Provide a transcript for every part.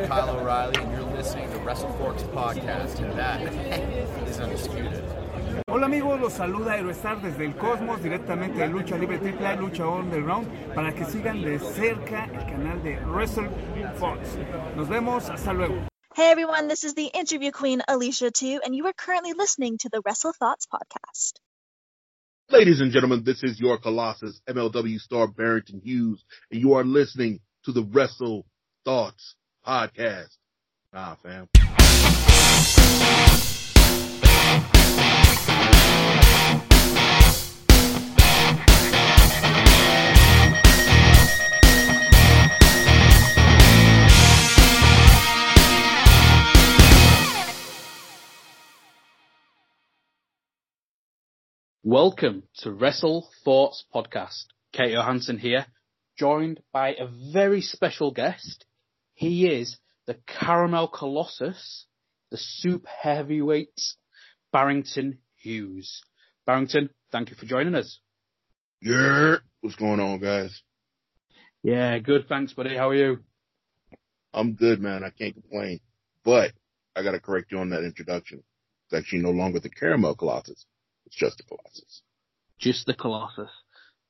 is Kyle O'Reilly, and you're listening to Wrestle Thoughts Podcast, and that is undisputed. Hola amigos, los saluda Aerostar desde el Cosmos, directamente de Lucha Libre AAA, Lucha Underground, para que sigan de cerca el canal de WrestleForks. Nos vemos, hasta luego. Hey everyone, this is the interview queen Alicia 2, and you are currently listening to the Wrestle Thoughts podcast. Ladies and gentlemen, this is your Colossus, MLW star Barrington Hughes, and you are listening to the Wrestle Thoughts podcast. Nah, fam. Welcome to Wrestle Thoughts Podcast. Kate Johansson here, joined by a very special guest. He is the Caramel Colossus, the Super Heavyweight, Barrington Hughes. Barrington, thank you for joining us. Yeah, what's going on, guys? Yeah, good. Thanks, buddy. How are you? I'm good, man. I can't complain. But I got to correct you on that introduction. It's actually no longer the Caramel Colossus. It's just the Colossus. Just the Colossus.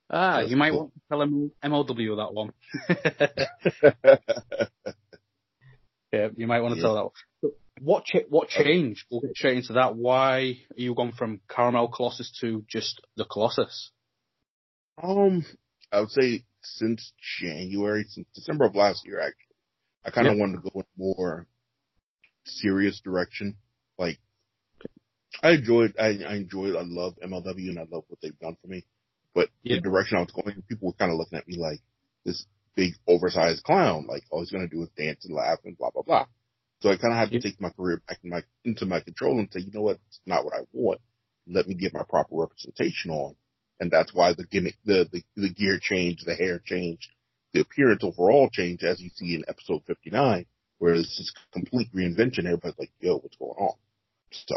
Ah, Just you might the- want to tell him MLW that one. yeah, you might want to Yeah. tell that one. But What cha- what changed? We'll get straight into that. Why are you gone from Caramel Colossus to just the Colossus? um, I would say since January, since December of last year, actually, I kind of Yeah. wanted to go in a more serious direction. Like, I enjoyed, I, I enjoyed, I love MLW and I love what they've done for me. But Yeah. the direction I was going, people were kind of looking at me like this big oversized clown. Like all he's going to do is dance and laugh and blah, blah, blah. So I kind of had to take my career back in my, into my control and say, you know what? It's not what I want. Let me get my proper representation on. And that's why the gimmick, the, the, the gear changed, the hair changed, the appearance overall changed as you see in episode 59, where it's this complete reinvention. Everybody's like, yo, what's going on? So.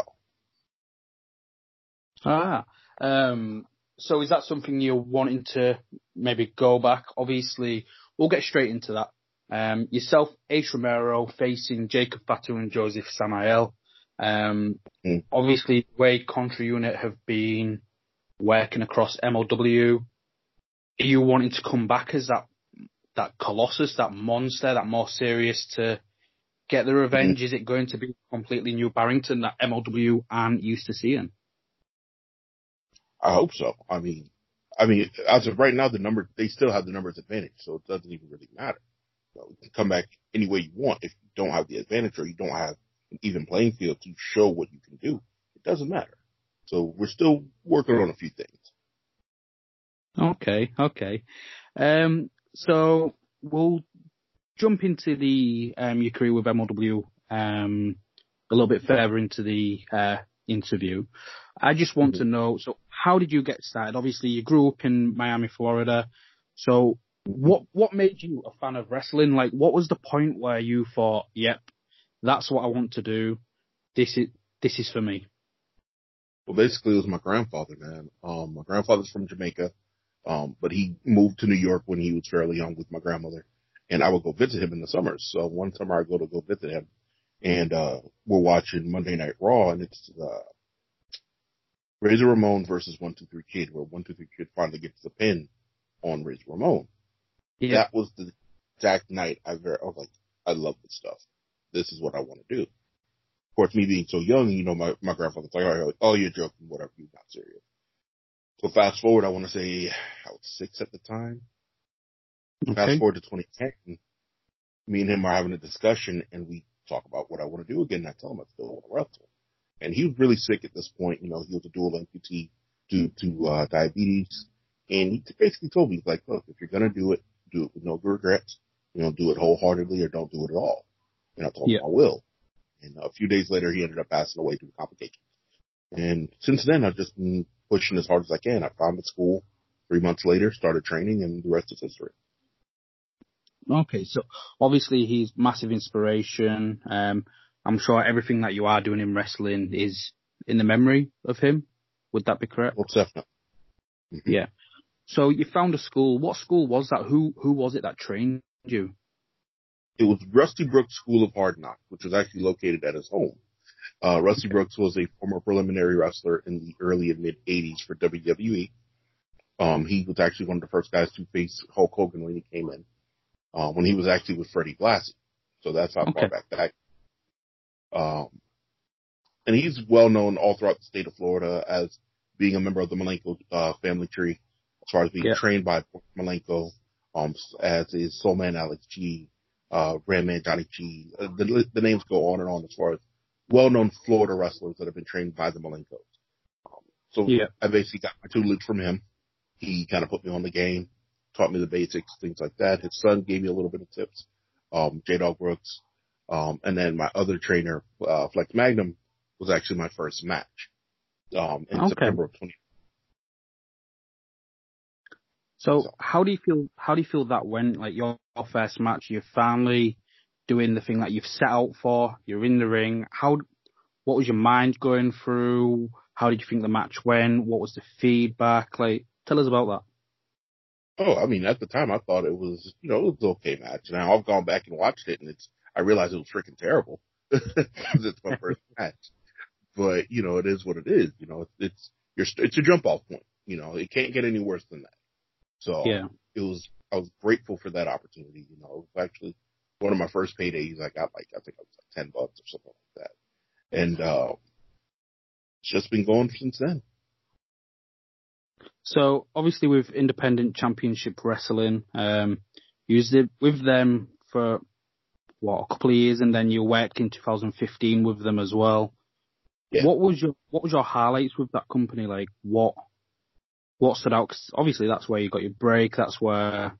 Ah, um, so is that something you're wanting to maybe go back? Obviously, we'll get straight into that. Um, yourself, Ace Romero facing Jacob Fatu and Josef Samael. Um, Mm. obviously, way Contra Unit have been working across MLW. Are you wanting to come back as that that colossus, that monster, that more serious to get the revenge? Is it going to be completely new Barrington that MLW aren't used to seeing? I hope so. I mean, I mean, as of right now, the number they still have the numbers advantage, so it doesn't even really matter. So you can come back any way you want if you don't have the advantage or you don't have an even playing field to show what you can do. It doesn't matter. So we're still working on a few things. Okay, okay. Um, so we'll jump into the um, your career with MLW um, a little bit further into the uh, interview. I just want to know. So, how did you get started? Obviously, you grew up in Miami, Florida. So, what what made you a fan of wrestling? Like, what was the point where you thought, "Yep, that's what I want to do. This is this is for me." Well, basically, it was my grandfather, man. Um, my grandfather's from Jamaica, um, but he moved to New York when he was fairly young with my grandmother, and I would go visit him in the summers. So one summer I go to go visit him, and uh, we're watching Monday Night Raw, and it's uh, Razor Ramon versus One Two Three Kid, where One Two Three Kid finally gets the pin on Razor Ramon. That was the exact night I ver I was like, I love this stuff. This is what I want to do. Of course, me being so young, you know, my, my grandfather's like, oh, oh, you're joking, whatever, you're not serious. So fast forward, I want to say I was six at the time. Fast forward to 2010, me and him are having a discussion and we talk about what I want to do again. And I tell him I still want to wrestle. And he was really sick at this point. You know, he was a dual amputee due to uh, diabetes. And he basically told me, he's like, look, if you're going to do it, do it with no regrets. You know, do it wholeheartedly or don't do it at all. And I told Yeah. him I will. And a few days later, he ended up passing away due to complications. And since then, I've just been pushing as hard as I can. I found a school three months later, started training, and the rest is history. Okay, so obviously he's massive inspiration. Um, I'm sure everything that you are doing in wrestling is in the memory of him. Would that be correct? Well, definitely. Yeah. So you found a school. What school was that? Who who was it that trained you? it was Rusty Brooks School of Hard Knocks, which was actually located at his home. Uh, Rusty Brooks was a former preliminary wrestler in the early and mid 80s for WWE. Um, he was actually one of the first guys to face Hulk Hogan when he came in, uh, when he was actually with Freddie Blassie. So that's how Okay. far back that. Um, and he's well known all throughout the state of Florida as being a member of the Malenko uh, family tree, as far as being Yeah. trained by Malenko, um, as is Soul Man Alex G, uh, Ram Man Johnny G. Uh, the, the names go on and on as far as well-known Florida wrestlers that have been trained by the Malenkos. Um, so Yeah. I basically got my tutelage from him. He kind of put me on the game, taught me the basics, things like that. His son gave me a little bit of tips, um, J Dog Brooks. Um, and then my other trainer, uh, Flex Magnum was actually my first match, um, in Okay. September of 20. So So- how do you feel? How do you feel that went? Like your, first match, you're finally doing the thing that you've set out for. You're in the ring. How? What was your mind going through? How did you think the match went? What was the feedback? Like, tell us about that. Oh, I mean, at the time I thought it was, you know, it was an okay match. Now I've gone back and watched it and it's, I realized it was freaking terrible because it's my first match. But, you know, it is what it is. You know, it's, it's, your, it's a jump off point. You know, it can't get any worse than that. So Yeah. it was, I was grateful for that opportunity. You know, it was actually one of my first paydays. I got like, I think I was like 10 bucks or something like that. And, uh, it's just been going since then. So obviously with independent championship wrestling, um, you used it with them for what a couple of years, and then you worked in 2015 with them as well. Yeah. What was your what was your highlights with that company? Like what what stood out? 'Cause obviously that's where you got your break. That's where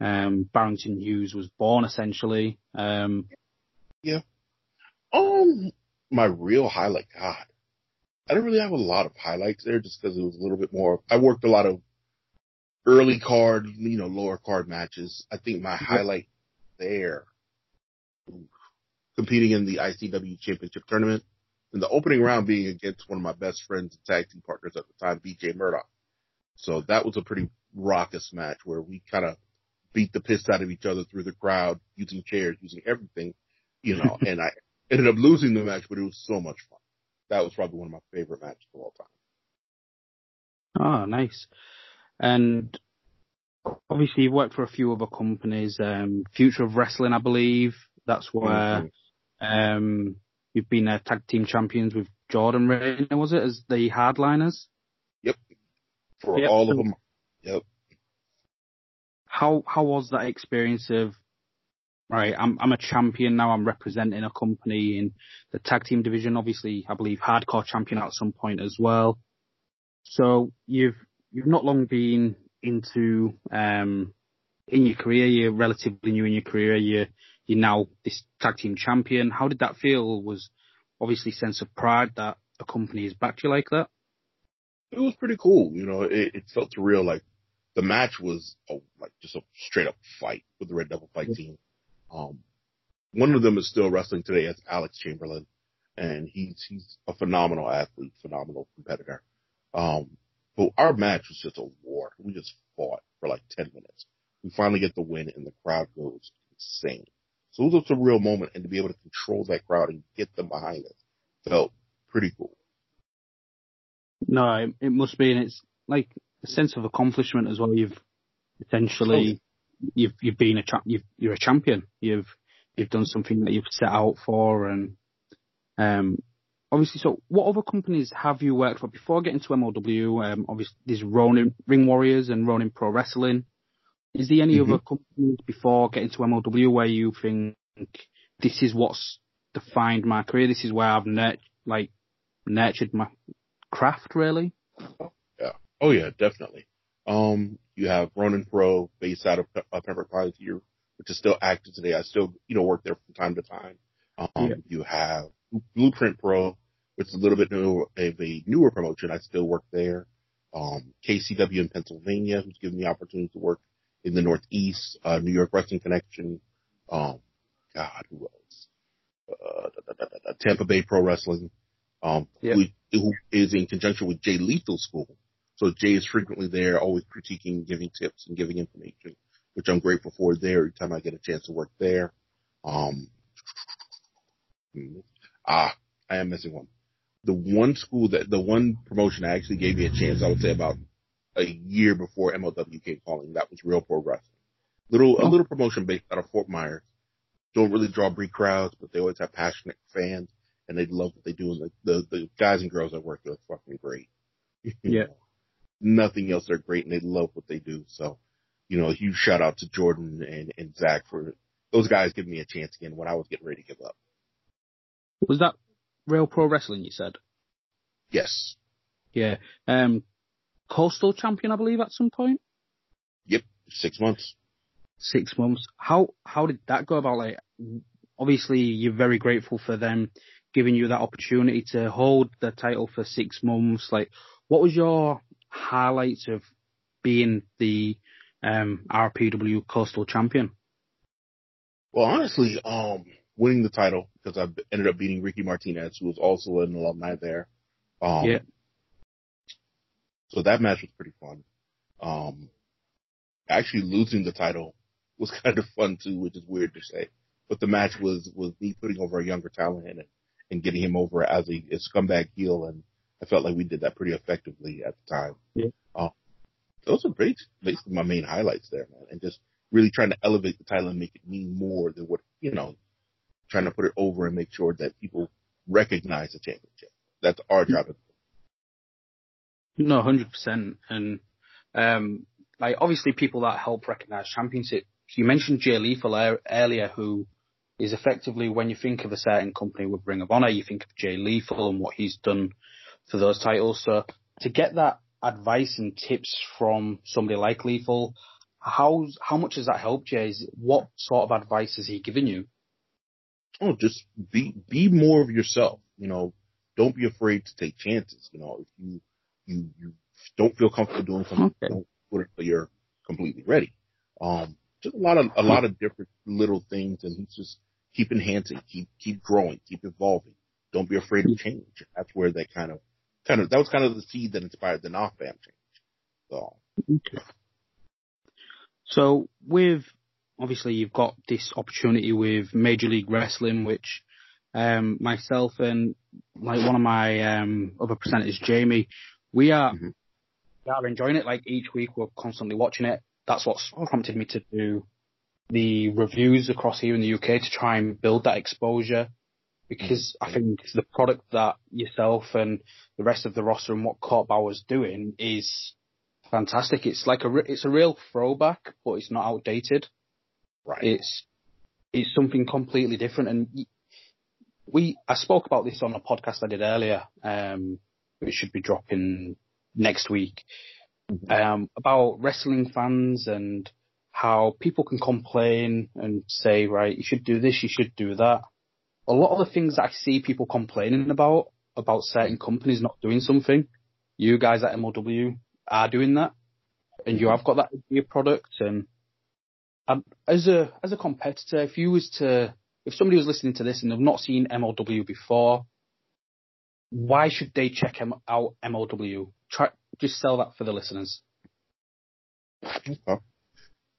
um, Barrington Hughes was born, essentially. Um, yeah. Um, my real highlight, God, I don't really have a lot of highlights there just because it was a little bit more. I worked a lot of early card, you know, lower card matches. I think my highlight there, competing in the ICW Championship tournament, and the opening round being against one of my best friends and tag team partners at the time, BJ Murdoch. So that was a pretty raucous match where we kind of beat the piss out of each other through the crowd, using chairs, using everything, you know, and I ended up losing the match, but it was so much fun. That was probably one of my favorite matches of all time. oh, nice. And obviously you've worked for a few other companies. Um, Future of Wrestling, I believe. That's where. Mhm. Um, you've been uh, tag team champions with Jordan Rayner, was it, as the hardliners? Yep. For Yep. all of them, yep. How how was that experience of right? I'm I'm a champion now. I'm representing a company in the tag team division. Obviously, I believe hardcore champion at some point as well. So you've you've not long been into um in your career. You're relatively new in your career. You're you're now this tag team champion. How did that feel? Was obviously sense of pride that a company has backed you like that. It was pretty cool. You know, it, it felt real. Like the match was a, like just a straight up fight with the Red Devil fight team. Um, one of them is still wrestling today as Alex Chamberlain, and he's he's a phenomenal athlete, phenomenal competitor. Um, but our match was just a war. We just fought for like ten minutes. We finally get the win, and the crowd goes insane. So it was a real moment, and to be able to control that crowd and get them behind us felt pretty cool. No, it, it must be, and it's like a sense of accomplishment as well. You've essentially you've you've been a cha- you've you're a champion. You've you've done something that you've set out for, and um, obviously. So, what other companies have you worked for before getting to MLW? Um, obviously, there's Ronin Ring Warriors and Ronin Pro Wrestling. Is there any Mhm. other companies before getting to MLW where you think this is what's defined my career? This is where I've nurt- like nurtured my craft, really. Oh yeah, definitely. Um, you have Ronin Pro based out of uh, Pembroke Pines here, which is still active today. I still, you know, work there from time to time. Um, Yeah. you have Blueprint Pro, which is a little bit newer, of a newer promotion. I still work there. Um, KCW in Pennsylvania, who's given me the opportunity to work in the Northeast, uh, New York Wrestling Connection. Um, God, who else? Uh, da, da, da, Tampa Bay Pro Wrestling. Um, Yeah. who, who is in conjunction with Jay Lethal School. So Jay is frequently there, always critiquing, giving tips and giving information, which I'm grateful for there every time I get a chance to work there. Um, ah, I am missing one. The one school that, the one promotion that actually gave me a chance, I would say about a year before MLW came calling, that was Real Pro Wrestling. Little, a Oh. little promotion based out of Fort Myers. Don't really draw big crowds, but they always have passionate fans and they love what they do. And the, the, the guys and girls I work with are fucking great. Yeah. Nothing else. They're great and they love what they do. So, you know, a huge shout out to Jordan and, and Zach for those guys giving me a chance again when I was getting ready to give up. Was that Real Pro Wrestling? You said. Yes. Yeah. Um, Coastal champion, I believe, at some point. Yep. Six months. Six months. How how did that go about? Like, obviously, you're very grateful for them giving you that opportunity to hold the title for six months. Like, what was your highlights of being the um, RPW Coastal champion? Well, honestly, um, winning the title because I ended up beating Ricky Martinez, who was also an alumni there. Um, Yeah. So that match was pretty fun. Um, actually losing the title was kind of fun too, which is weird to say. But the match was was me putting over a younger talent and and getting him over as a, a scumbag heel, and I felt like we did that pretty effectively at the time. Yeah. Um, those are bas- basically my main highlights there, man, and just really trying to elevate the title and make it mean more than what you know, trying to put it over and make sure that people recognize the championship. That's our job. No, hundred percent. And um, like obviously, people that help recognise championships. You mentioned Jay Lethal earlier, who is effectively when you think of a certain company with Ring of Honor, you think of Jay Lethal and what he's done for those titles. So to get that advice and tips from somebody like Lethal, how how much has that helped you? Is what sort of advice has he given you? oh, just be be more of yourself. You know, don't be afraid to take chances. You know, if you you you don't feel comfortable doing something, Okay. don't put it until you're completely ready. Um, just a lot of a lot of different little things, and he's just keep enhancing, keep keep growing, keep evolving. Don't be afraid of change. That's where that kind of kind of that was kind of the seed that inspired the Knock Bam change. So So with obviously you've got this opportunity with Major League Wrestling, which um, myself and like one of my um, other presenters, Jamie, we are Mhm. we are enjoying it. Like each week, we're constantly watching it. That's what's prompted me to do the reviews across here in the UK to try and build that exposure. Because I think the product that yourself and the rest of the roster and what Court Bauer's doing is fantastic. It's like a it's a real throwback, but it's not outdated. right, It's it's something completely different. And we I spoke about this on a podcast I did earlier, um, which should be dropping next week, um, about wrestling fans and how people can complain and say, right, you should do this, you should do that. A lot of the things that I see people complaining about about certain companies not doing something, you guys at MLW are doing that, and you have got that idea product and um, as a as a competitor, if you was to if somebody was listening to this and they've not seen MLW before, why should they check out MLW? Try just sell that for the listeners.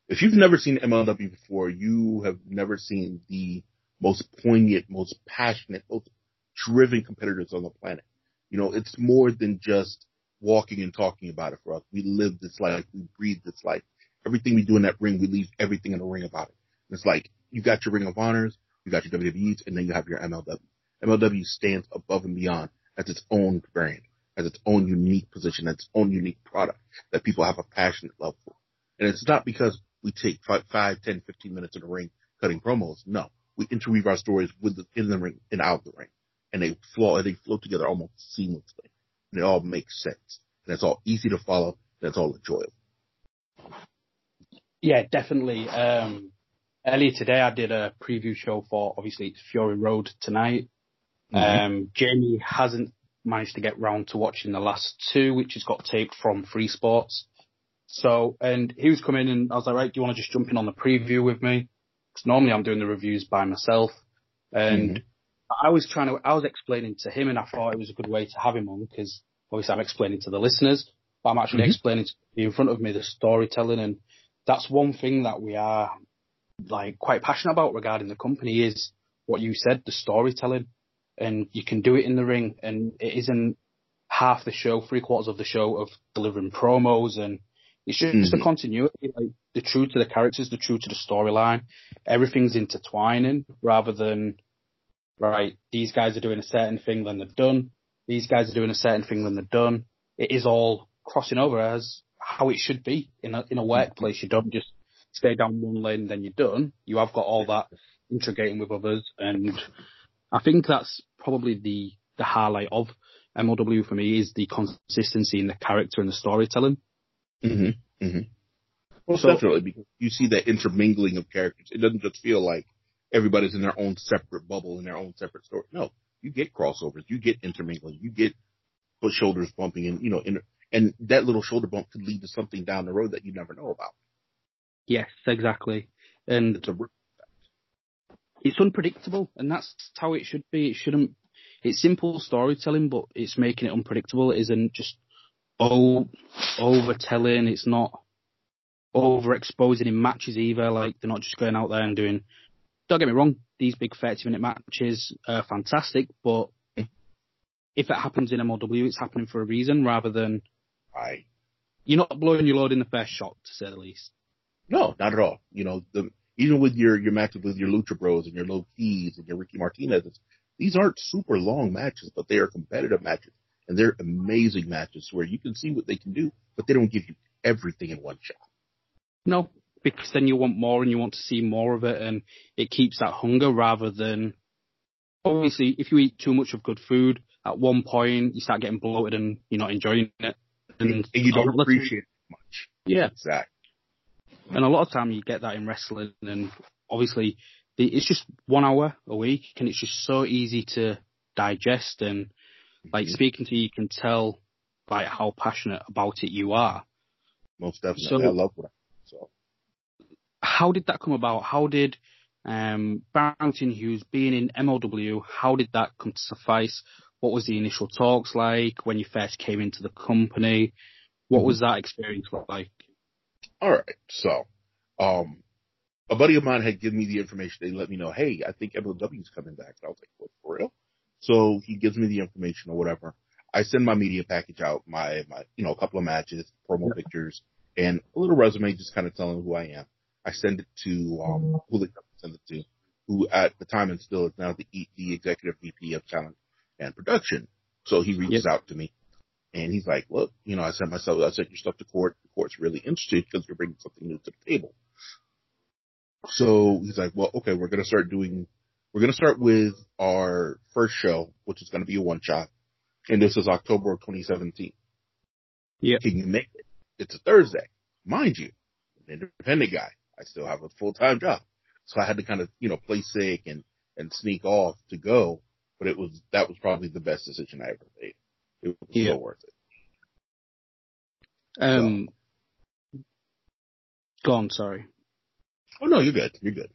If you've never seen MLW before, you have never seen the most poignant, most passionate, most driven competitors on the planet. You know, it's more than just walking and talking about it for us. We live this life. We breathe this life. Everything we do in that ring, we leave everything in the ring about it. It's like you got your Ring of Honors, you got your WWEs, and then you have your MLW. MLW stands above and beyond as its own brand, as its own unique position, as its own unique product that people have a passionate love for. And it's not because we take five, five, 10, 15 minutes in the ring cutting promos. No, we interweave our stories with the, in the ring and out of the ring. And they flow, they flow together almost seamlessly. And it all makes sense. And it's all easy to follow. And it's all enjoyable. Yeah, definitely. Um, earlier today, I did a preview show for obviously Fury Road tonight. Um, Jamie hasn't managed to get round to watching the last two, which has got taped from Free Sports. So, and he was coming and I was like, right, do you want to just jump in on the preview with me? Because normally I'm doing the reviews by myself. And I was trying to, I was explaining to him and I thought it was a good way to have him on because obviously I'm explaining to the listeners, but I'm actually Mhm. explaining to in front of me the storytelling and that's one thing that we are like quite passionate about regarding the company is what you said, the storytelling, and you can do it in the ring, and it isn't half the show, three quarters of the show of delivering promos, and it's just mm-hmm. the continuity, like the true to the characters, the true to the storyline. Everything's intertwining rather than right. These guys are doing a certain thing, then they're done. These guys are doing a certain thing, then they're done. It is all crossing over as how it should be in a in a workplace. You don't just stay down one lane, then you're done. You have got all that integrating with others, and I think that's probably the the highlight of MLW for me is the consistency in the character and the storytelling. Mm-hmm. Mm-hmm. Well, so, definitely because you see that intermingling of characters. It doesn't just feel like everybody's in their own separate bubble in their own separate story. No, you get crossovers, you get intermingling, you get shoulders bumping, and you know, in, and that little shoulder bump could lead to something down the road that you never know about. Yes, exactly. And it's, a, it's unpredictable, and that's how it should be. It shouldn't. It's simple storytelling, but it's making it unpredictable. It isn't just oh overtelling. It's not overexposing in matches either. Like they're not just going out there and doing. Don't get me wrong; these big 30 minute matches are fantastic, but if it happens in MLW, it's happening for a reason rather than. Right. You're not blowing your load in the first shot, to say the least. No, not at all. You know, the, even with your, your matches with your Lucha Bros and your Low Kis and your Ricky Martinez, these aren't super long matches, but they are competitive matches. And they're amazing matches where you can see what they can do, but they don't give you everything in one shot. No, because then you want more and you want to see more of it and it keeps that hunger rather than obviously if you eat too much of good food, at one point you start getting bloated and you're not enjoying it. And, and you don't appreciate it much. Yeah. Exactly. And a lot of time you get that in wrestling, and obviously it's just one hour a week, and it's just so easy to digest. And like mm-hmm. speaking to you, you can tell like how passionate about it you are. Most definitely, so, I love what. So, how did that come about? How did um, Barrington Hughes being in MLW? How did that come to suffice? What was the initial talks like when you first came into the company? What mm-hmm. was that experience like? All right. So, um, a buddy of mine had given me the information. They let me know, hey, I think MLW is coming back. And I was like, what, for real? So he gives me the information or whatever. I send my media package out, my, my, you know, a couple of matches, promo yeah. pictures, and a little resume just kind of telling who I am. I send it to, um, who they send it to, who at the time and still is now the, the executive VP of talent and production. So he reaches yep. out to me and he's like, look, you know, I sent myself, I sent your stuff to Court. The Court's really interested because you're bringing something new to the table. So he's like, well, okay, we're going to start doing, we're going to start with our first show, which is going to be a one shot. And this is October of 2017. Yeah. Can you make it? It's a Thursday. Mind you, an independent guy. I still have a full time job. So I had to kind of, you know, play sick and, and sneak off to go. But it was, that was probably the best decision I ever made. It was yeah. so worth it. Um, so. go on. Sorry. Oh no, you're good. You're good.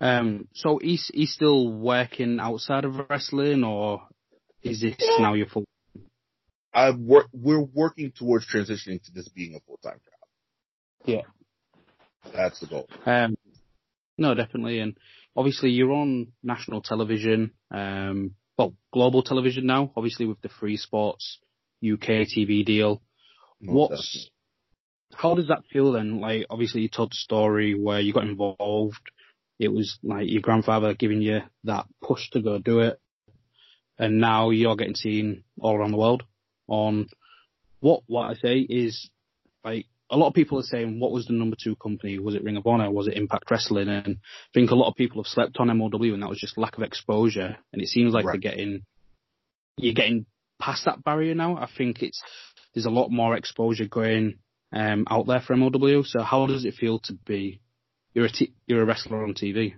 Um, so he's he's still working outside of wrestling, or is this yeah. now your full? I work. We're working towards transitioning to this being a full time job. Yeah, that's the goal. Um, no, definitely, and obviously you're on national television. Um, well, global television now, obviously with the Free Sports UK TV deal. What's how does that feel then? Like, obviously you told the story where you got involved. It was like your grandfather giving you that push to go do it, and now you're getting seen all around the world. On what what I say is like a lot of people are saying, what was the number two company? Was it Ring of Honor? Was it Impact Wrestling? And I think a lot of people have slept on MLW and that was just lack of exposure. And it seems like right. they're getting, you're getting past that barrier now. I think it's, there's a lot more exposure going, um, out there for MLW. So how does it feel to be, you're a, t- you're a wrestler on TV?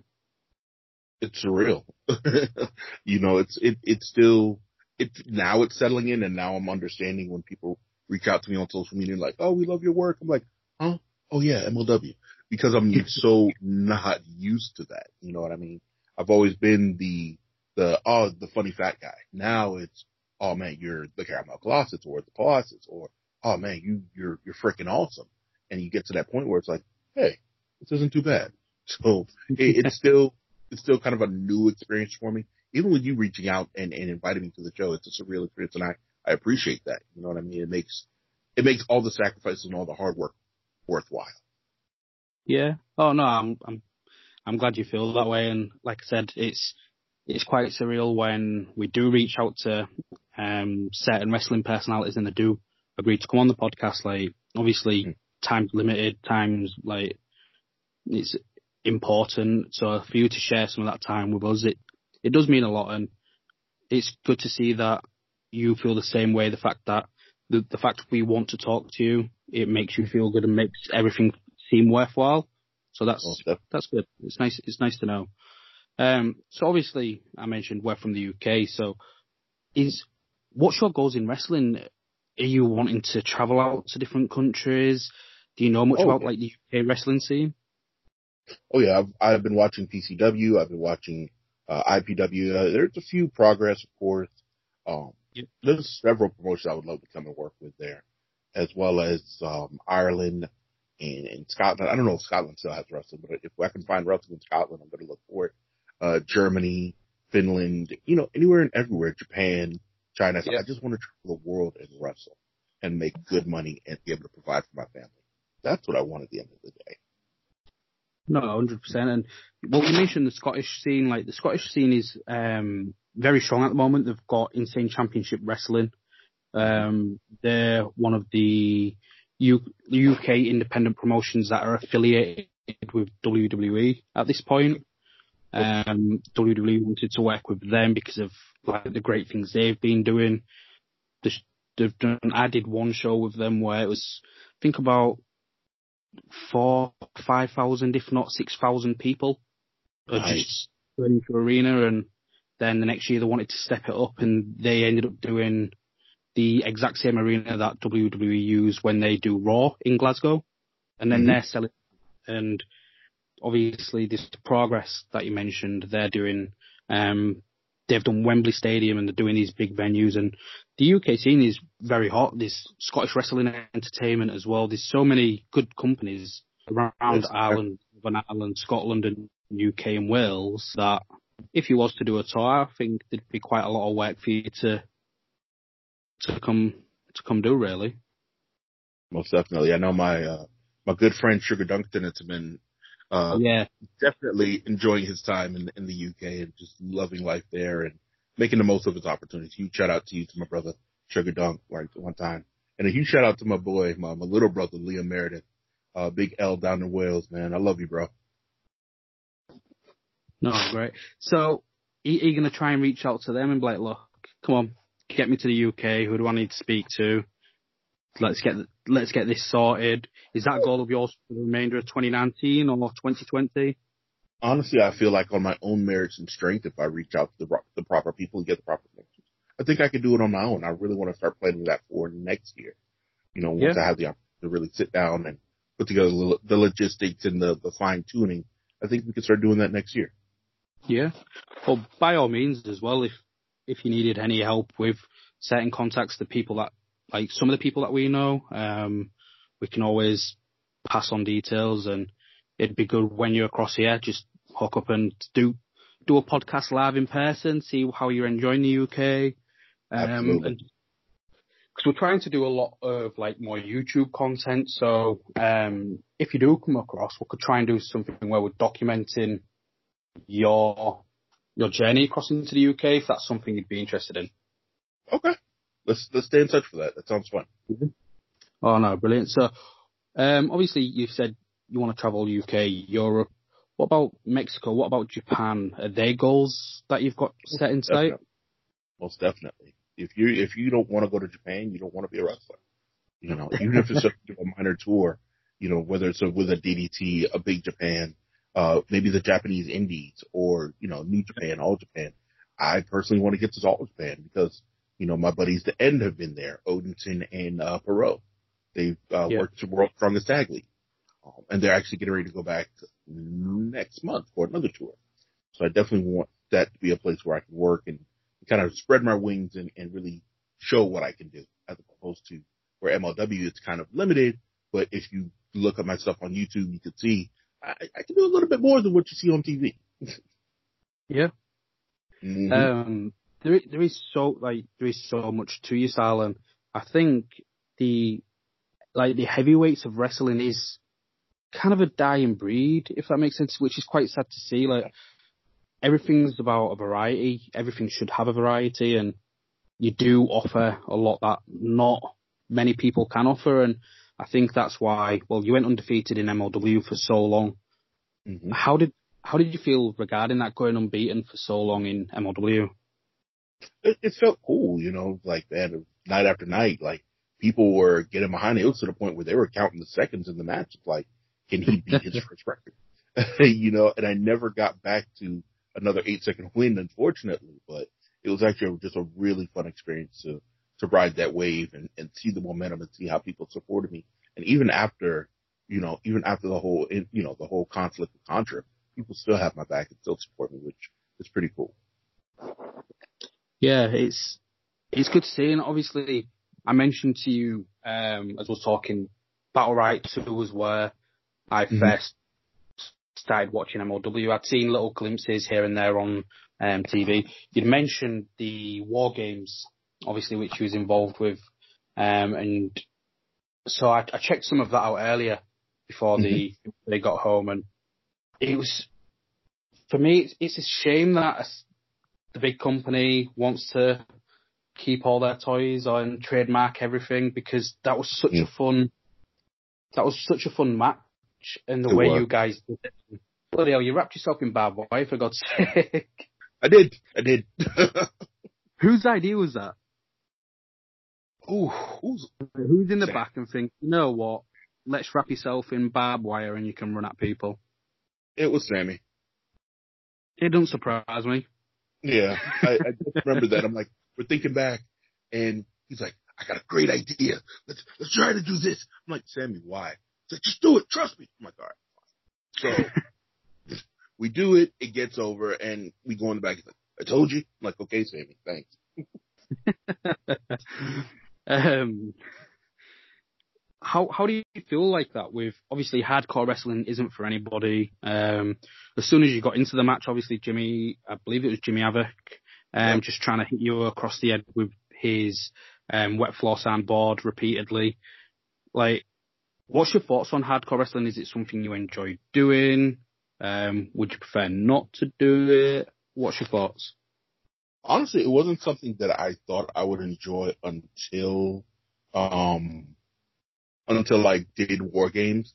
It's surreal. you know, it's, it, it's still, it's now it's settling in and now I'm understanding when people reach out to me on social media and like, oh, we love your work. I'm like, huh? Oh yeah, MLW. Because I'm so not used to that. You know what I mean? I've always been the, the, oh, the funny fat guy. Now it's, oh man, you're the caramel Colossus or the Colossus or, oh man, you, you're, you're freaking awesome. And you get to that point where it's like, hey, this isn't too bad. So it, it's still it's still kind of a new experience for me. Even with you reaching out and, and inviting me to the show, it's a surreal experience, and I I appreciate that. You know what I mean? It makes it makes all the sacrifices and all the hard work worthwhile. Yeah. Oh no, I'm I'm I'm glad you feel that way. And like I said, it's it's quite surreal when we do reach out to um, certain wrestling personalities and they do agree to come on the podcast. Like obviously, mm. time's limited. Time's like it's important. So for you to share some of that time with us, it it does mean a lot, and it's good to see that you feel the same way. The fact that the the fact we want to talk to you, it makes you feel good and makes everything seem worthwhile. So that's that's good. It's nice. It's nice to know. Um, so obviously, I mentioned we're from the UK. So, is what's your goals in wrestling? Are you wanting to travel out to different countries? Do you know much oh, about like the UK wrestling scene? Oh yeah, I've, I've been watching PCW. I've been watching uh, IPW. Uh, there's a few progress, of course. Um. There's several promotions I would love to come and work with there, as well as um, Ireland and, and Scotland. I don't know if Scotland still has wrestling, but if I can find wrestling in Scotland, I'm going to look for it. Uh, Germany, Finland, you know, anywhere and everywhere, Japan, China. I just want to travel the world and wrestle and make good money and be able to provide for my family. That's what I want at the end of the day. No, hundred percent. And well, you mentioned the Scottish scene. Like the Scottish scene is um, very strong at the moment. They've got Insane Championship Wrestling. Um, they're one of the U- UK independent promotions that are affiliated with WWE at this point. Um, WWE wanted to work with them because of like the great things they've been doing. They've done added one show with them where it was I think about four, five thousand, if not six thousand people, nice. just going to arena. And then the next year they wanted to step it up, and they ended up doing the exact same arena that WWE use when they do Raw in Glasgow, and then mm-hmm. they're selling. And obviously, this progress that you mentioned, they're doing. Um, they've done Wembley Stadium and they're doing these big venues. And the UK scene is very hot. There's Scottish Wrestling Entertainment as well. There's so many good companies around Ireland, Northern Ireland, Scotland, and UK and Wales that if you was to do a tour, I think there'd be quite a lot of work for you to to come to come do really. Most definitely. I know my uh, my good friend Sugar Dunkerton has been uh, yeah definitely enjoying his time in in the UK and just loving life there and making the most of his opportunities. Huge shout out to you to my brother Sugar Dunk like one time. And a huge shout out to my boy, my, my little brother Liam Meredith. Uh, big L down in Wales, man. I love you, bro. No, great. So, are you going to try and reach out to them and be like, look, come on, get me to the UK. Who do I need to speak to? Let's get let's get this sorted. Is that goal of yours for the remainder of 2019 or 2020? Honestly, I feel like on my own merits and strength, if I reach out to the, the proper people and get the proper connections, I think I can do it on my own. I really want to start planning that for next year. You know, once yeah. I have the opportunity to really sit down and put together the logistics and the, the fine tuning, I think we can start doing that next year. Yeah. Well, by all means as well, if if you needed any help with setting contacts to people that, like some of the people that we know, um, we can always pass on details and it'd be good when you're across here, just hook up and do, do a podcast live in person, see how you're enjoying the UK. Um, Absolutely. because we're trying to do a lot of like more YouTube content. So um, if you do come across, we could try and do something where we're documenting your your journey across into the UK if that's something you'd be interested in. Okay. Let's let's stay in touch for that. That sounds fun. Mm-hmm. Oh no, brilliant. So um, obviously you've said you want to travel UK, Europe. What about Mexico? What about Japan? Are they goals that you've got set in sight? Most definitely. If you if you don't want to go to Japan, you don't want to be a wrestler. You know, even if it's just a minor tour, you know, whether it's a, with a DDT, a big Japan, uh, maybe the Japanese indies or, you know, New Japan, All Japan. I personally want to get to All Japan because, you know, my buddies, the end have been there, Odinson and, uh, Parrow. They've, uh, yeah. worked to World Strongest Tag League. Um, and they're actually getting ready to go back next month for another tour. So I definitely want that to be a place where I can work and kind of spread my wings and, and really show what I can do as opposed to where MLW is kind of limited. But if you look at my stuff on YouTube, you can see I, I can do a little bit more than what you see on TV. Yeah. Mhm. Um, there, there is so like there is so much to you, Sal, and I think the like the heavyweights of wrestling is kind of a dying breed, if that makes sense, which is quite sad to see. Like everything's about a variety, everything should have a variety, and you do offer a lot that not many people can offer, and I think that's why. Well, you went undefeated in MLW for so long. Mhm. How did how did you feel regarding that going unbeaten for so long in MLW? it, it felt cool, you know, like that night after night, like people were getting behind it. It was to the point where they were counting the seconds in the match. It's like, can he beat his first record? you know, and I never got back to another eight second win, unfortunately, but it was actually just a really fun experience to, to ride that wave and, and see the momentum and see how people supported me. And even after, you know, even after the whole, you know, the whole conflict with Contra, people still have my back and still support me, which is pretty cool. Yeah, it's it's good to see, and obviously, I mentioned to you um, as we're talking, Battle Riot Two was where I Mhm. first started watching MLW. I'd seen little glimpses here and there on um, TV. You'd mentioned the War Games, obviously, which you was involved with, um, and so I, I checked some of that out earlier before the they got home, and it was for me. It's, it's a shame that a s- the big company wants to keep all their toys and trademark everything because that was such Yeah. a fun. That was such a fun match, and the It way was. you guys did it. Bloody hell, you wrapped yourself in barbed wire for God's sake. I did. I did. Whose idea was that? Ooh, who's Who's in the back and think, you know what? Let's wrap yourself in barbed wire and you can run at people. it was Sammy. It doesn't surprise me. Yeah, I, I just remember that. I'm like, we're thinking back, and he's like, I got a great idea. Let's let's try to do this. I'm like, Sammy, why? He's like, just do it. Trust me. I'm like, all right. So we do it. It gets over, and we go in the back. He's like, I told you. I'm like, okay, Sammy, thanks. um, how how do you feel like that? With obviously hardcore wrestling isn't for anybody. Um, as soon as you got into the match, obviously Jimmy, I believe it was Jimmy Havoc, um, just trying to hit you across the head with his um, wet floor sandboard repeatedly. Like, what's your thoughts on hardcore wrestling? Is it something you enjoy doing? Um, would you prefer not to do it? What's your thoughts? Honestly, it wasn't something that I thought I would enjoy until, um, until I did War Games.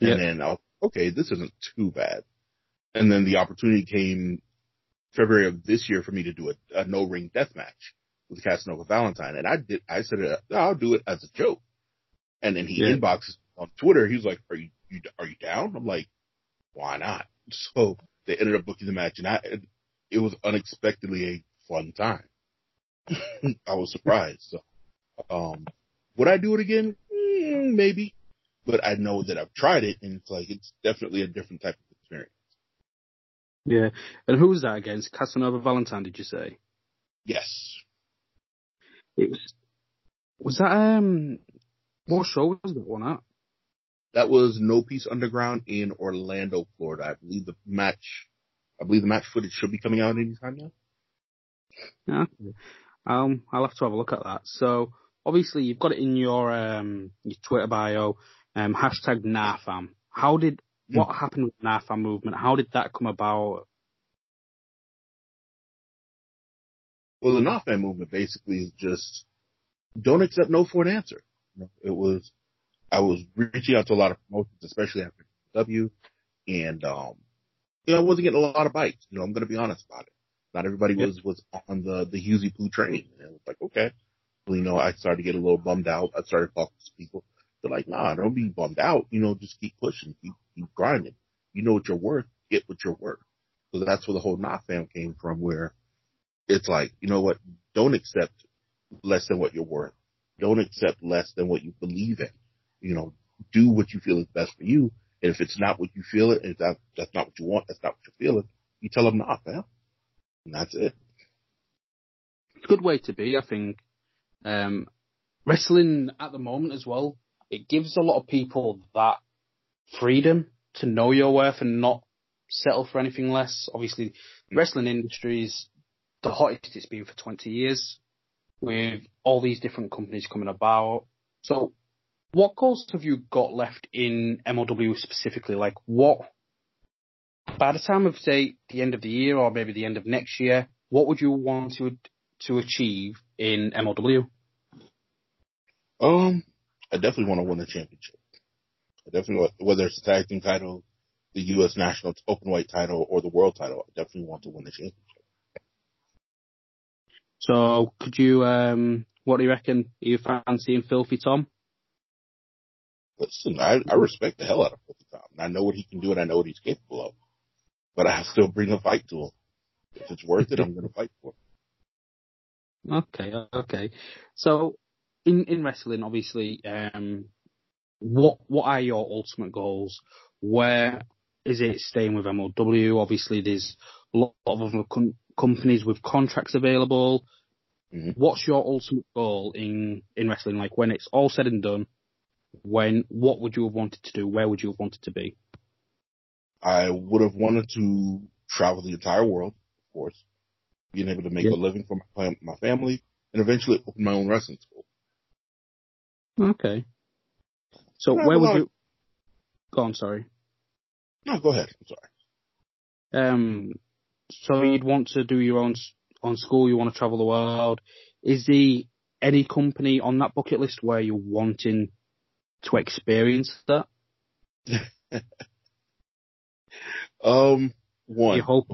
And then I was, okay, this isn't too bad. And then the opportunity came February of this year for me to do a, a no ring death match with Casanova Valentine. And I did, I said, uh, I'll do it as a joke. And then he Yeah. inboxes on Twitter. He was like, are you, you, are you down? I'm like, why not? So they ended up booking the match and I, it was unexpectedly a fun time. I was surprised. So, um, would I do it again? Mm, maybe, but I know that I've tried it and it's like, it's definitely a different type of experience. Yeah. And who was that against? Casanova Valentine, did you say? Yes. It was. Was that um? What show was that one at? That was No Peace Underground in Orlando, Florida. I believe the match, I believe the match footage should be coming out anytime now. Yeah. Um, I'll have to have a look at that. So obviously you've got it in your um your Twitter bio, um hashtag NAFAM. How did what happened with the NAFAM movement? How did that come about? Well, the not fan movement basically is just don't accept no for an answer. It was I was reaching out to a lot of promotions, especially after W, and um, you know, I wasn't getting a lot of bites. You know, I'm going to be honest about it. Not everybody Yeah. was was on the the Husey Poo train, and it was like, okay. Well, you know, I started to get a little bummed out. I started talking to people. They're like, nah, don't be bummed out. You know, just keep pushing, keep keep grinding. You know what you're worth. Get what you're worth. So that's where the whole not fam came from, where it's like, you know what? Don't accept less than what you're worth. Don't accept less than what you believe in. You know, do what you feel is best for you. And if it's not what you feel it, if that, that's not what you want, that's not what you're feeling, you tell them not, man. And that's it. It's a good way to be, I think. Um, wrestling at the moment as well, it gives a lot of people that freedom to know your worth and not settle for anything less. Obviously, the wrestling industry is the hottest it's been for 20 years with all these different companies coming about. So what goals have you got left in MLW specifically? Like what, by the time of say the end of the year or maybe the end of next year, what would you want to, to achieve in MLW? Um, I definitely want to win the championship. I definitely want, whether it's the tag team title, the U.S. national open weight title, or the world title, I definitely want to win the championship. So could you, um, what do you reckon? Are you fancying Filthy Tom? Listen, I, I respect the hell out of Filthy Tom. I know what he can do and I know what he's capable of. But I still bring a fight to him. If it's worth it, I'm going to fight for it. Okay, okay. So in, in wrestling, obviously, um, what, what are your ultimate goals? Where is it staying with MLW? Obviously, there's a lot of other com- companies with contracts available. Mm-hmm. What's your ultimate goal in, in wrestling? Like when it's all said and done, when, what would you have wanted to do? Where would you have wanted to be? I would have wanted to travel the entire world, of course, being able to make Yeah. a living for my, my family, and eventually open my own wrestling school. Okay. So where would lot of- you, go on, sorry. No, go ahead. I'm sorry. Um, so you'd want to do your own on school. You want to travel the world. Is the any company on that bucket list where you're wanting to experience that? Um, one. You hope.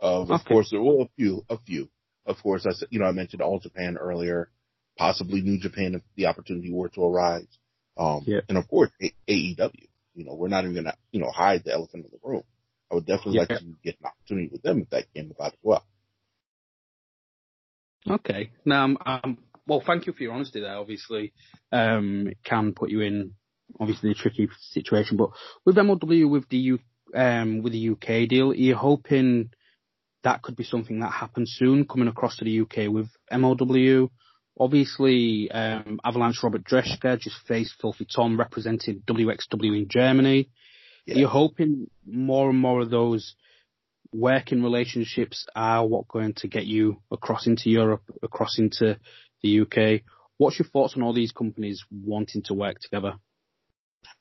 Of, of Okay. course, there were a few, a few. Of course, I said, you know, I mentioned All Japan earlier, possibly New Japan if the opportunity were to arise. Um, Yeah. and of course, A- AEW. You know, we're not even gonna, you know, hide the elephant in the room. I would definitely Yeah. like to get an opportunity with them if that came about as well. Okay. Now, um, um, well, thank you for your honesty there. Obviously, um, it can put you in obviously a tricky situation, but with MLW, with the U, um, with the UK deal, are you hoping that could be something that happens soon, coming across to the UK with MLW? Obviously, um, Avalanche Robert Dreissker just faced Filthy Tom representing WXW in Germany. Yeah. Are you hoping more and more of those working relationships are what going to get you across into Europe, across into the UK? What's your thoughts on all these companies wanting to work together?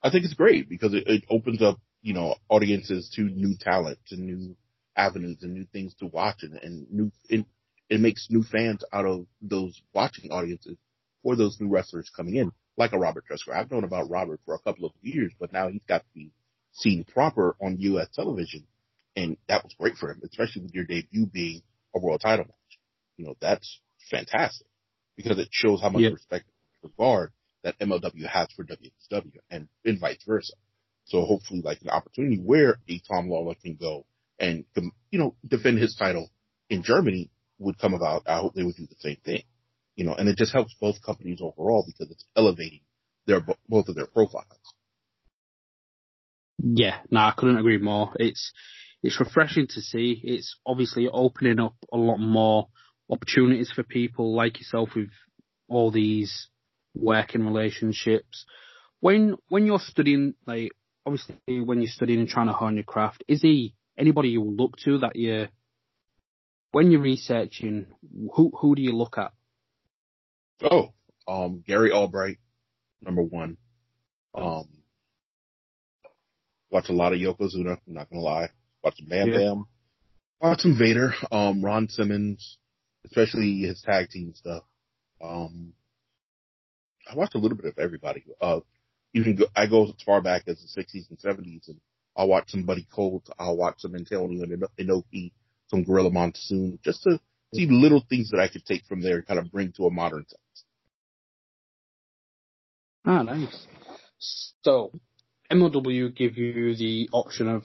I think it's great because it, it opens up, you know, audiences to new talent, to new avenues and new things to watch and, and new, it, it makes new fans out of those watching audiences for those new wrestlers coming in, like a Robert Dreissker. I've known about Robert for a couple of years, but now he's got to be seen proper on U.S. television. And that was great for him, especially with your debut being a world title match. You know, that's fantastic because it shows how much Yeah. respect regard that MLW has for WXW and, and vice versa. So hopefully like an opportunity where a Tom Lawlor can go and, you know, defend his title in Germany would come about. I hope they would do the same thing, you know, and it just helps both companies overall because it's elevating their, both of their profiles. Yeah, no, I couldn't agree more. It's it's refreshing to see. It's obviously opening up a lot more opportunities for people like yourself with all these working relationships. When when you're studying, like obviously when you're studying and trying to hone your craft, is he anybody you look to that you when you're researching? Who who do you look at? Oh, um, Gary Albright, number one. Um, watch a lot of Yokozuna. I'm not gonna lie. Watch Bam Yeah. Bam. Watch some Vader. Um, Ron Simmons, especially his tag team stuff. Um, I watched a little bit of everybody. Uh, even go, I go as far back as the 60s and 70s, and I'll watch some Buddy Colt. I'll watch some Antonio and Inoki, some Gorilla Monsoon, just to see little things that I could take from there and kind of bring to a modern sense. Ah, nice. So, MLW give you the option of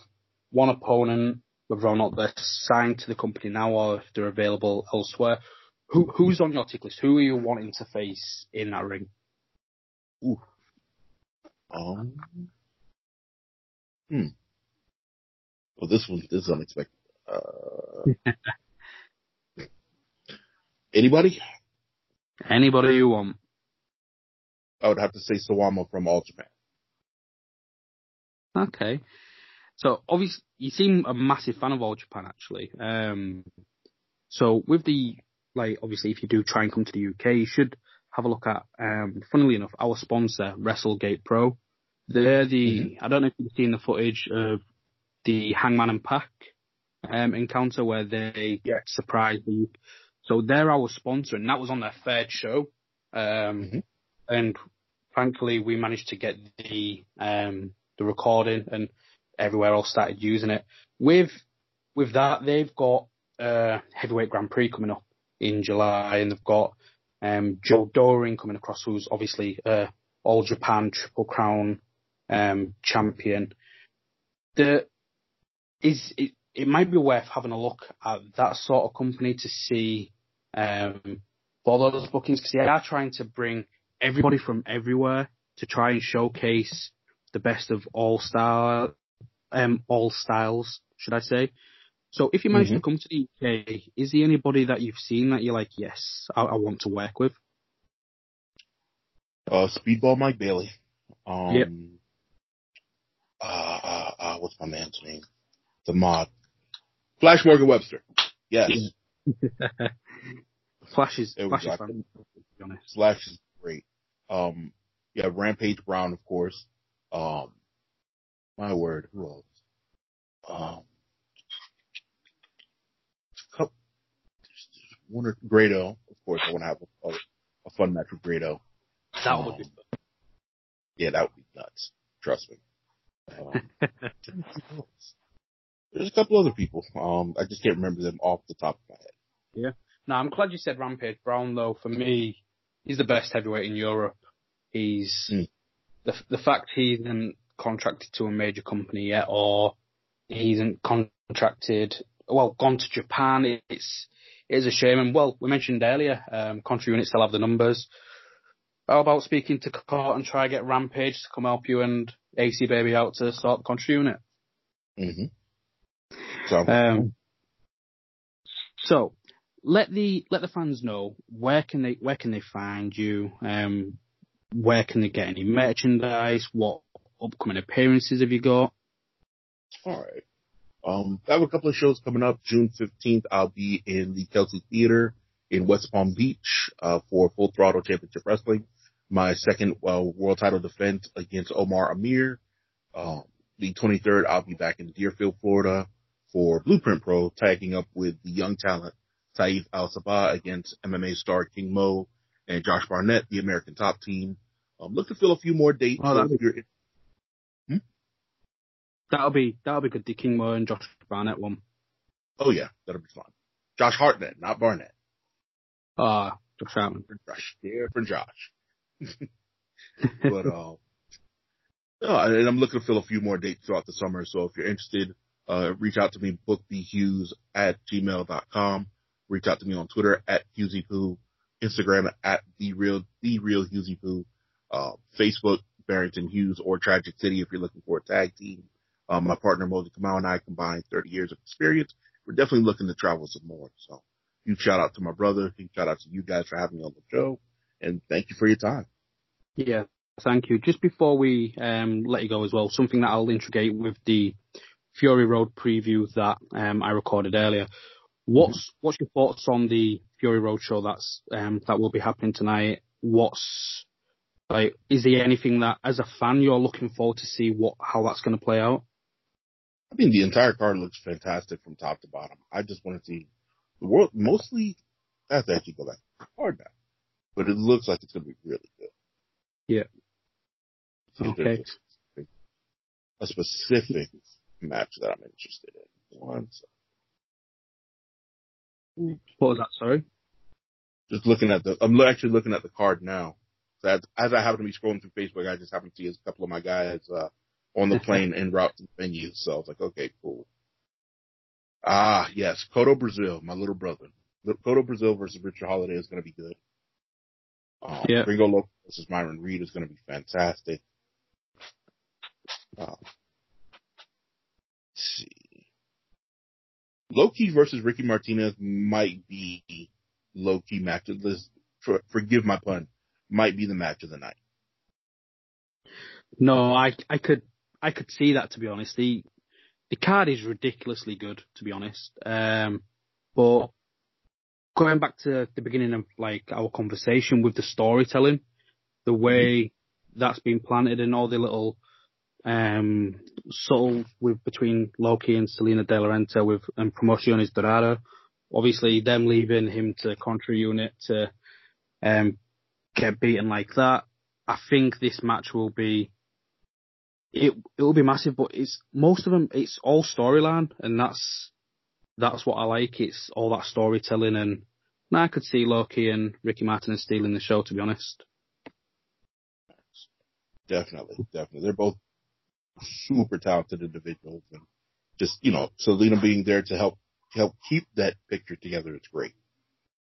one opponent, whether or not they're signed to the company now or if they're available elsewhere. Who who's on your tick list? Who are you wanting to face in that ring? Ooh. Um. Hmm. Well, this one this is unexpected. Uh, anybody? Anybody you want. I would have to say Suwama from All Japan. Okay. So obviously, you seem a massive fan of All Japan, actually. Um, so with the like, obviously, if you do try and come to the UK, you should have a look at. Um, funnily enough, our sponsor, WrestleGate Pro. They're the. Mm-hmm. I don't know if you've seen the footage of the Hangman and Pac um, encounter where they yeah. surprised you. So they're our sponsor, and that was on their third show. Um, mm-hmm. And thankfully, we managed to get the um, the recording, and everywhere else started using it. With with that, they've got uh, heavyweight Grand Prix coming up in July, and they've got um, Joe Doering coming across, who's obviously uh, All Japan Triple Crown um, champion. The is it, it might be worth having a look at that sort of company to see um, for those bookings because they are trying to bring everybody from everywhere to try and showcase the best of all style, um, all styles, should I say? So if you manage mm-hmm. to come to the UK, is there anybody that you've seen that you're like, yes, I, I want to work with? Uh, Speedball Mike Bailey. Um, yep. Uh, uh, uh, what's my man's name? The mod. Flash Morgan Webster. Yes. Flash is, Flash is fun, to be honest. Flash is great. Um, yeah, Rampage Brown, of course. Um, my word, who else? Um, one or Grado, of course. I want to have a, a, a, fun match with Grado. That would be. Um, yeah, that would be nuts. Trust me. Um, there's a couple other people. Um, I just can't remember them off the top of my head. Yeah. No, I'm glad you said Rampage Brown though. For me, he's the best heavyweight in Europe. He's mm. the the fact he's isn't contracted to a major company yet, or he isn't contracted. Well, gone to Japan. It's it is a shame. And well, we mentioned earlier, um, Contra Unit still have the numbers. How about speaking to Court and try to get Rampage to come help you and AC Baby out to sort the Contra Unit? Mm-hmm. So, um, so let the let the fans know where can they where can they find you? Um, where can they get any merchandise? What upcoming appearances have you got? All right. Um, I have a couple of shows coming up. June 15th, I'll be in the Kelsey Theater in West Palm Beach, uh, for Full Throttle Championship Wrestling. My second, uh, world title defense against Omar Amir. Um, the 23rd, I'll be back in Deerfield, Florida for Blueprint Pro, tagging up with the young talent Saif Al Sabah against MMA star King Mo and Josh Barnett, the American top team. Um, look to fill a few more dates. Oh, hmm? That'll be that'll be good. The King Mo and Josh Barnett one. Oh yeah, that'll be fun. Josh Hartnett, not Barnett. Ah, uh, Josh Hartnett. Josh, different Josh. but um, no, and I'm looking to fill a few more dates throughout the summer. So if you're interested, uh, reach out to me, bookbhughes at gmail.com. Reach out to me on Twitter at HughesyPoo, Instagram at the real, the real HughesyPoo, uh, Facebook, Barrington Hughes or Tragic City if you're looking for a tag team. Um, my partner Mosey Kamau and I combined 30 years of experience. We're definitely looking to travel some more. So huge shout out to my brother. Huge shout out to you guys for having me on the show and thank you for your time. Yeah. Thank you. Just before we um, let you go as well, something that I'll integrate with the Fury Road preview that um, I recorded earlier. What's mm-hmm. what's your thoughts on the Fury Road show that's um, that will be happening tonight? What's like is there anything that as a fan you're looking forward to see what how that's going to play out? I mean, the entire card looks fantastic from top to bottom. I just want to see the world mostly. I have to actually go back hard now, but it looks like it's going to be really good. Yeah. So okay. A specific match that I'm interested in. One second. What was that? Sorry. Just looking at the, I'm actually looking at the card now. As, as I happen to be scrolling through Facebook, I just happen to see a couple of my guys uh, on the plane en route to the venue. So I was like, okay, cool. Ah, yes, Kotto Brazil, my little brother. Kotto Brazil versus Richard Holliday is going to be good. Um, yeah. Gringo Loco versus Myron Reed is going to be fantastic. Uh, see. Low Ki versus Ricky Martinez might be low key match. Let's for, forgive my pun. Might be the match of the night. No, I I could I could see that to be honest. The the card is ridiculously good to be honest. Um, but going back to the beginning of like our conversation with the storytelling, the way that's been planted and all the little um subtle with between Low Ki and Salina De La Renta with and Promociones Dorado. Obviously them leaving him to contra unit to um get beaten like that. I think this match will be it it will be massive, but it's most of them it's all storyline and that's that's what I like. It's all that storytelling and now I could see Low Ki and Ricky Martin stealing the show to be honest. Definitely, definitely. They're both super talented individuals and just, you know, Salina being there to help help keep that picture together, it's great.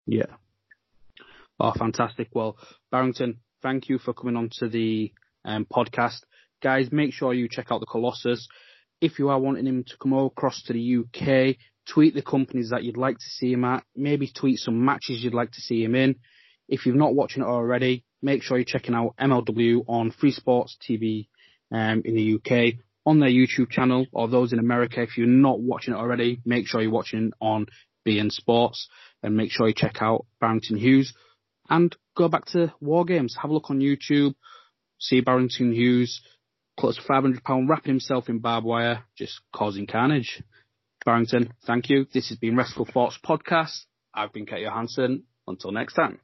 Yeah. Oh, fantastic. Well, Barrington, thank you for coming on to the um, podcast. Guys, make sure you check out the Colossus. If you are wanting him to come across to the UK, tweet the companies that you'd like to see him at. Maybe tweet some matches you'd like to see him in. If you're not watching it already, make sure you're checking out MLW on Free Sports TV um, in the UK on their YouTube channel, or those in America. If you're not watching it already, make sure you're watching on beIN Sports and make sure you check out Barrington Hughes and go back to War Games. Have a look on YouTube, see Barrington Hughes close to 500 pound wrapping himself in barbed wire, just causing carnage. Barrington, thank you. This has been Wrestle Thoughts Podcast. I've been Kate Johansson. Until next time.